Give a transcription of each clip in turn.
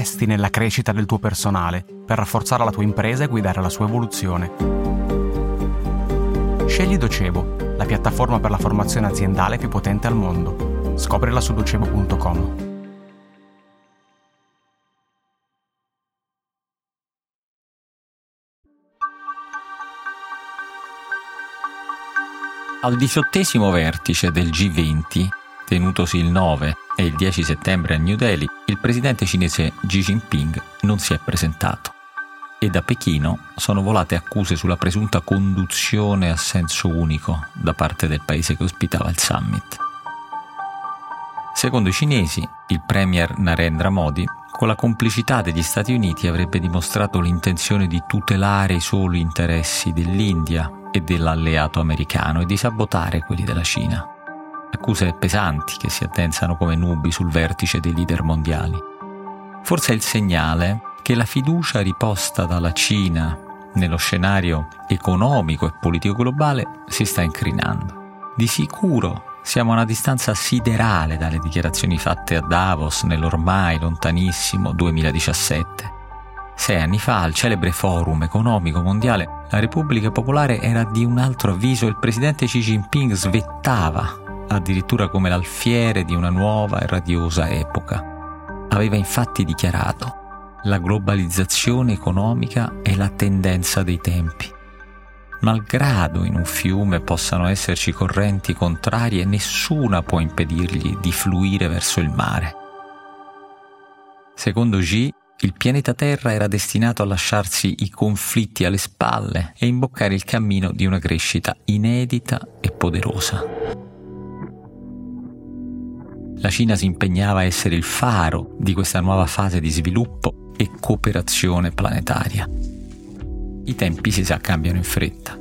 investi nella crescita del tuo personale per rafforzare la tua impresa e guidare la sua evoluzione. Scegli Docebo, la piattaforma per la formazione aziendale più potente al mondo. Scoprila su docebo.com. Al diciottesimo vertice del G20, tenutosi il 9 e il 10 settembre a New Delhi, il presidente cinese Xi Jinping non si è presentato e da Pechino sono volate accuse sulla presunta conduzione a senso unico da parte del paese che ospitava il summit. Secondo i cinesi, il premier Narendra Modi, con la complicità degli Stati Uniti, avrebbe dimostrato l'intenzione di tutelare i soli interessi dell'India e dell'alleato americano e di sabotare quelli della Cina. Accuse pesanti che si addensano come nubi sul vertice dei leader mondiali. Forse è il segnale che la fiducia riposta dalla Cina nello scenario economico e politico globale si sta incrinando. Di sicuro siamo a una distanza siderale dalle dichiarazioni fatte a Davos nell'ormai lontanissimo 2017 Sei anni fa, al celebre forum economico mondiale, la Repubblica Popolare era di un altro avviso e il presidente Xi Jinping svettava addirittura come l'alfiere di una nuova e radiosa epoca. Aveva infatti dichiarato la globalizzazione economica è la tendenza dei tempi. Malgrado in un fiume possano esserci correnti contrarie, nessuna può impedirgli di fluire verso il mare. Secondo Xi, il pianeta Terra era destinato a lasciarsi i conflitti alle spalle e imboccare il cammino di una crescita inedita e poderosa. La Cina si impegnava a essere il faro di questa nuova fase di sviluppo e cooperazione planetaria. I tempi si sa cambiano in fretta.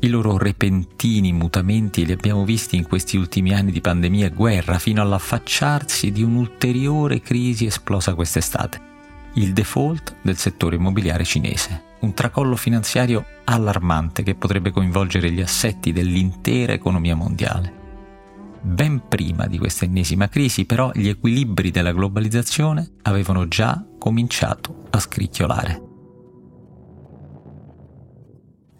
I loro repentini mutamenti li abbiamo visti in questi ultimi anni di pandemia e guerra, fino all'affacciarsi di un'ulteriore crisi esplosa quest'estate il default del settore immobiliare cinese, un tracollo finanziario allarmante che potrebbe coinvolgere gli assetti dell'intera economia mondiale. Ben prima di questa ennesima crisi, però, gli equilibri della globalizzazione avevano già cominciato a scricchiolare.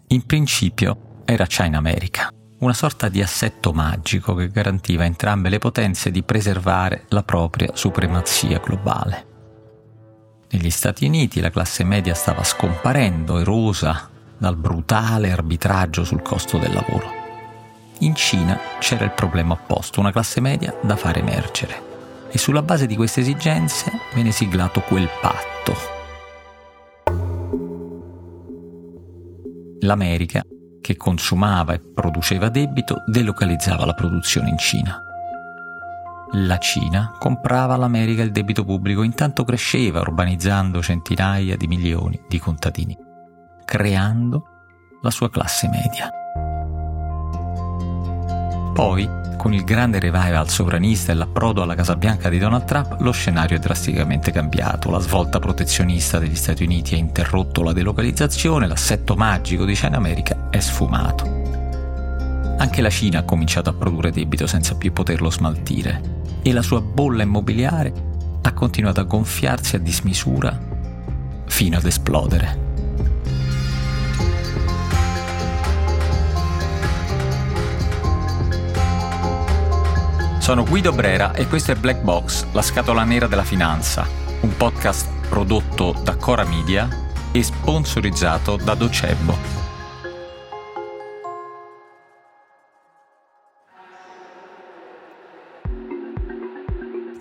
In principio era China America, una sorta di assetto magico che garantiva a entrambe le potenze di preservare la propria supremazia globale. Negli Stati Uniti la classe media stava scomparendo, erosa dal brutale arbitraggio sul costo del lavoro. In Cina c'era il problema opposto, una classe media da far emergere. E sulla base di queste esigenze venne siglato quel patto. L'America, che consumava e produceva debito, delocalizzava la produzione in Cina la Cina comprava all'America il debito pubblico, intanto cresceva urbanizzando centinaia di milioni di contadini, creando la sua classe media. Poi, con il grande revival sovranista e l'approdo alla Casa Bianca di Donald Trump, lo scenario è drasticamente cambiato. La svolta protezionista degli Stati Uniti ha interrotto la delocalizzazione, l'assetto magico di China America è sfumato. Anche la Cina ha cominciato a produrre debito senza più poterlo smaltire e la sua bolla immobiliare ha continuato a gonfiarsi a dismisura fino ad esplodere. Sono Guido Brera e questo è Black Box, la scatola nera della finanza, un podcast prodotto da Cora Media e sponsorizzato da Docebo.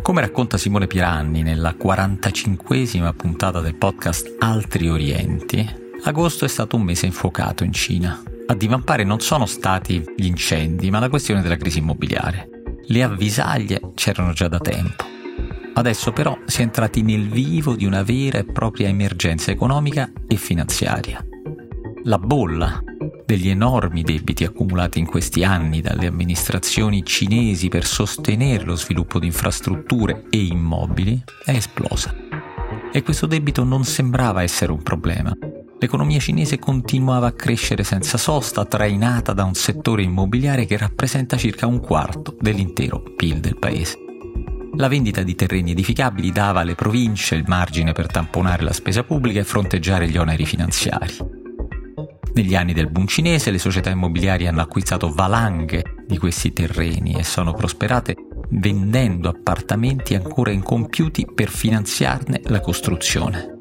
Come racconta Simone Piranni nella 45esima puntata del podcast Altri Orienti, agosto è stato un mese infuocato in Cina. A divampare non sono stati gli incendi, ma la questione della crisi immobiliare. Le avvisaglie c'erano già da tempo. Adesso però si è entrati nel vivo di una vera e propria emergenza economica e finanziaria. La bolla degli enormi debiti accumulati in questi anni dalle amministrazioni cinesi per sostenere lo sviluppo di infrastrutture e immobili è esplosa. E questo debito non sembrava essere un problema. L'economia cinese continuava a crescere senza sosta, trainata da un settore immobiliare che rappresenta circa un quarto dell'intero PIL del paese. La vendita di terreni edificabili dava alle province il margine per tamponare la spesa pubblica e fronteggiare gli oneri finanziari. Negli anni del boom cinese le società immobiliari hanno acquistato valanghe di questi terreni e sono prosperate vendendo appartamenti ancora incompiuti per finanziarne la costruzione.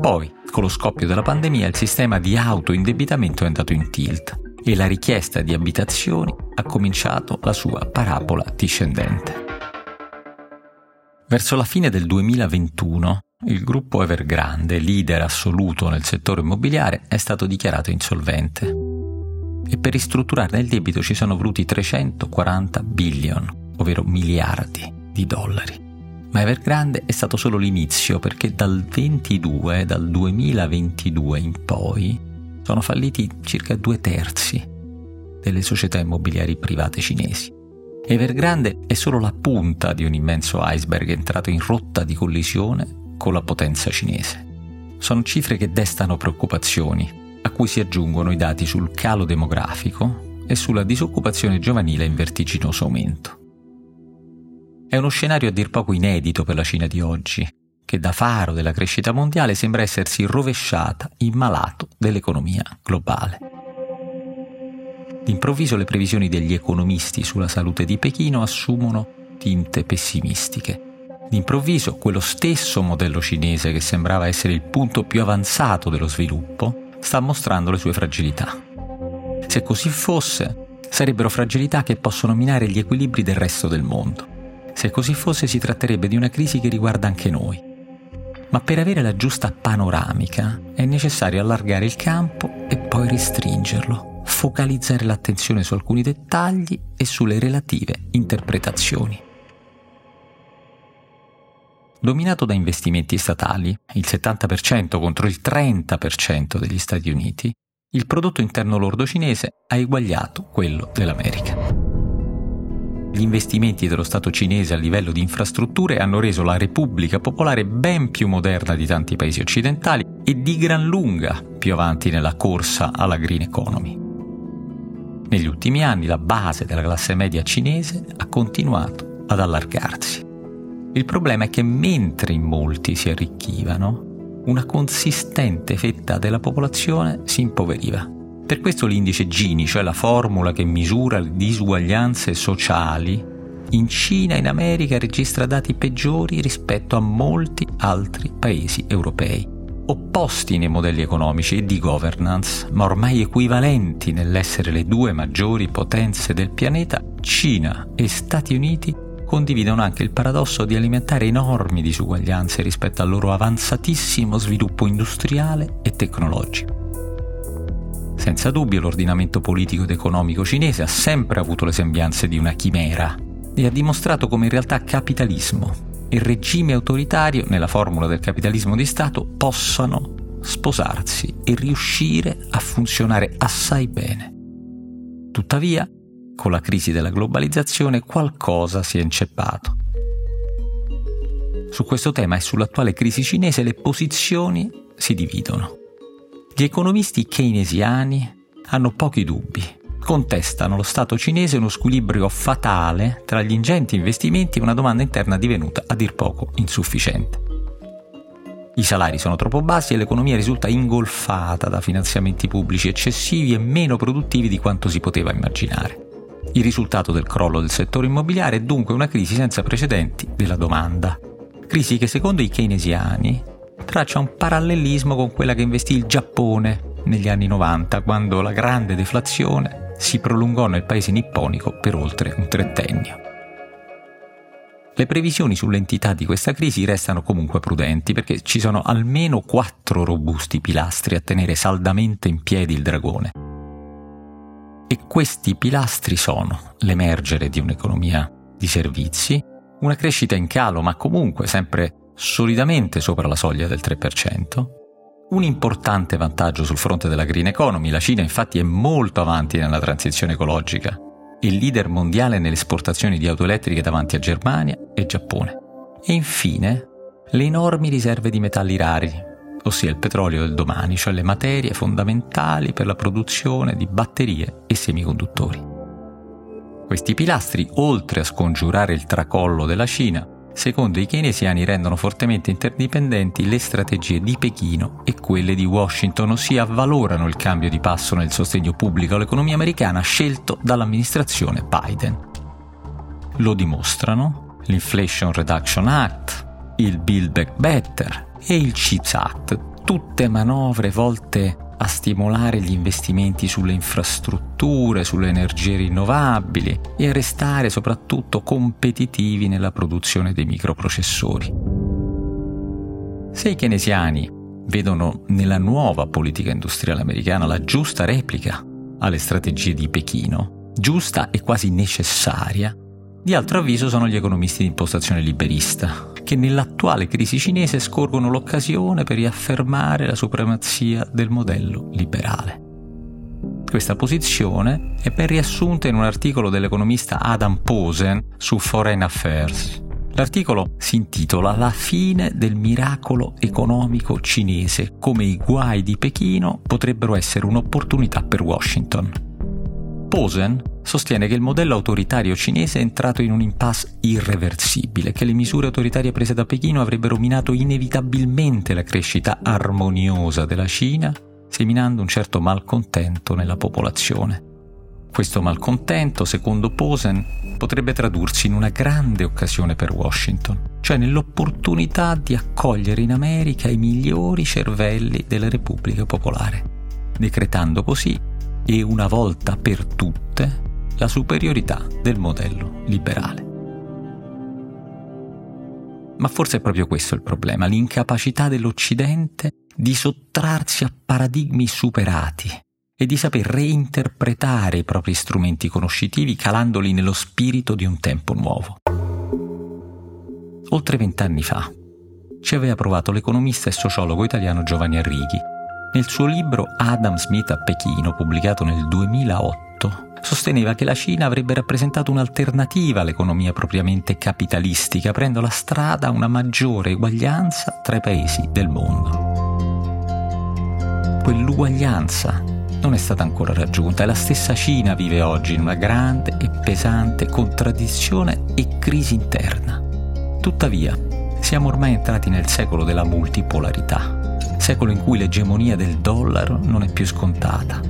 Poi, con lo scoppio della pandemia, il sistema di autoindebitamento è andato in tilt e la richiesta di abitazioni ha cominciato la sua parabola discendente. Verso la fine del 2021, il gruppo Evergrande, leader assoluto nel settore immobiliare, è stato dichiarato insolvente. E per ristrutturarne il debito ci sono voluti 340 billion, ovvero miliardi di dollari. Ma Evergrande è stato solo l'inizio perché dal 22, dal 2022 in poi, sono falliti circa due terzi delle società immobiliari private cinesi. Evergrande è solo la punta di un immenso iceberg entrato in rotta di collisione con la potenza cinese. Sono cifre che destano preoccupazioni, a cui si aggiungono i dati sul calo demografico e sulla disoccupazione giovanile in vertiginoso aumento. È uno scenario a dir poco inedito per la Cina di oggi, che da faro della crescita mondiale sembra essersi rovesciata in malato dell'economia globale. D'improvviso le previsioni degli economisti sulla salute di Pechino assumono tinte pessimistiche. D'improvviso quello stesso modello cinese che sembrava essere il punto più avanzato dello sviluppo sta mostrando le sue fragilità. Se così fosse, sarebbero fragilità che possono minare gli equilibri del resto del mondo. Se così fosse si tratterebbe di una crisi che riguarda anche noi. Ma per avere la giusta panoramica è necessario allargare il campo e poi restringerlo, focalizzare l'attenzione su alcuni dettagli e sulle relative interpretazioni. Dominato da investimenti statali, il 70% contro il 30% degli Stati Uniti, il prodotto interno lordo cinese ha eguagliato quello dell'America. Gli investimenti dello Stato cinese a livello di infrastrutture hanno reso la Repubblica Popolare ben più moderna di tanti paesi occidentali e di gran lunga più avanti nella corsa alla green economy. Negli ultimi anni la base della classe media cinese ha continuato ad allargarsi. Il problema è che mentre in molti si arricchivano, una consistente fetta della popolazione si impoveriva. Per questo l'indice Gini, cioè la formula che misura le disuguaglianze sociali, in Cina e in America registra dati peggiori rispetto a molti altri paesi europei. Opposti nei modelli economici e di governance, ma ormai equivalenti nell'essere le due maggiori potenze del pianeta, Cina e Stati Uniti condividono anche il paradosso di alimentare enormi disuguaglianze rispetto al loro avanzatissimo sviluppo industriale e tecnologico. Senza dubbio l'ordinamento politico ed economico cinese ha sempre avuto le sembianze di una chimera e ha dimostrato come in realtà capitalismo e regime autoritario nella formula del capitalismo di Stato possano sposarsi e riuscire a funzionare assai bene. Tuttavia, con la crisi della globalizzazione qualcosa si è inceppato. Su questo tema e sull'attuale crisi cinese le posizioni si dividono. Gli economisti keynesiani hanno pochi dubbi. Contestano lo Stato cinese uno squilibrio fatale tra gli ingenti investimenti e una domanda interna divenuta a dir poco insufficiente. I salari sono troppo bassi e l'economia risulta ingolfata da finanziamenti pubblici eccessivi e meno produttivi di quanto si poteva immaginare. Il risultato del crollo del settore immobiliare è dunque una crisi senza precedenti della domanda. Crisi che secondo i keynesiani traccia un parallelismo con quella che investì il Giappone negli anni 90, quando la grande deflazione si prolungò nel paese nipponico per oltre un trentennio. Le previsioni sull'entità di questa crisi restano comunque prudenti perché ci sono almeno quattro robusti pilastri a tenere saldamente in piedi il dragone. E questi pilastri sono l'emergere di un'economia di servizi, una crescita in calo ma comunque sempre solidamente sopra la soglia del 3%, un importante vantaggio sul fronte della green economy, la Cina infatti è molto avanti nella transizione ecologica, il leader mondiale nelle esportazioni di auto elettriche davanti a Germania e Giappone. E infine le enormi riserve di metalli rari, ossia il petrolio del domani, cioè le materie fondamentali per la produzione di batterie e semiconduttori. Questi pilastri, oltre a scongiurare il tracollo della Cina, secondo i keynesiani rendono fortemente interdipendenti le strategie di Pechino e quelle di Washington, ossia avvalorano il cambio di passo nel sostegno pubblico all'economia americana scelto dall'amministrazione Biden. Lo dimostrano l'Inflation Reduction Act, il Build Back Better e il CHIPS Act, tutte manovre volte a stimolare gli investimenti sulle infrastrutture, sulle energie rinnovabili e a restare soprattutto competitivi nella produzione dei microprocessori. Se i keynesiani vedono nella nuova politica industriale americana la giusta replica alle strategie di Pechino, giusta e quasi necessaria, di altro avviso sono gli economisti di impostazione liberista, che nell'attuale crisi cinese scorgono l'occasione per riaffermare la supremazia del modello liberale. Questa posizione è ben riassunta in un articolo dell'economista Adam Posen su Foreign Affairs. L'articolo si intitola La fine del miracolo economico cinese, come i guai di Pechino potrebbero essere un'opportunità per Washington. Posen sostiene che il modello autoritario cinese è entrato in un impasse irreversibile, che le misure autoritarie prese da Pechino avrebbero minato inevitabilmente la crescita armoniosa della Cina, seminando un certo malcontento nella popolazione. Questo malcontento, secondo Posen, potrebbe tradursi in una grande occasione per Washington, cioè nell'opportunità di accogliere in America i migliori cervelli della Repubblica Popolare, decretando così e una volta per tutte la superiorità del modello liberale. Ma forse è proprio questo il problema, l'incapacità dell'Occidente di sottrarsi a paradigmi superati e di saper reinterpretare i propri strumenti conoscitivi calandoli nello spirito di un tempo nuovo. Oltre vent'anni fa ci aveva provato l'economista e sociologo italiano Giovanni Arrighi nel suo libro Adam Smith a Pechino, pubblicato nel 2008, sosteneva che la Cina avrebbe rappresentato un'alternativa all'economia propriamente capitalistica, aprendo la strada a una maggiore eguaglianza tra i paesi del mondo. Quell'uguaglianza non è stata ancora raggiunta e la stessa Cina vive oggi in una grande e pesante contraddizione e crisi interna. Tuttavia, siamo ormai entrati nel secolo della multipolarità secolo in cui l'egemonia del dollaro non è più scontata.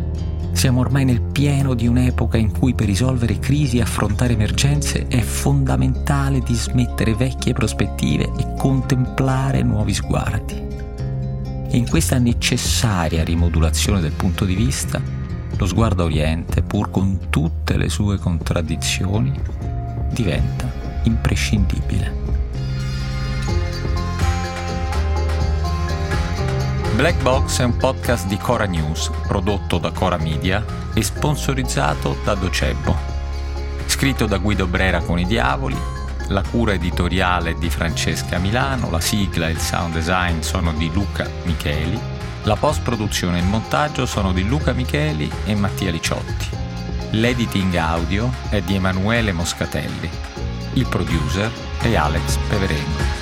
Siamo ormai nel pieno di un'epoca in cui per risolvere crisi e affrontare emergenze è fondamentale dismettere vecchie prospettive e contemplare nuovi sguardi. E in questa necessaria rimodulazione del punto di vista, lo sguardo a Oriente, pur con tutte le sue contraddizioni, diventa imprescindibile. Black Box è un podcast di Cora News, prodotto da Cora Media e sponsorizzato da Docebo. Scritto da Guido Brera con i Diavoli, la cura editoriale di Francesca Milano, la sigla e il sound design sono di Luca Micheli, la post-produzione e il montaggio sono di Luca Micheli e Mattia Liciotti. L'editing audio è di Emanuele Moscatelli. Il producer è Alex Peverengo.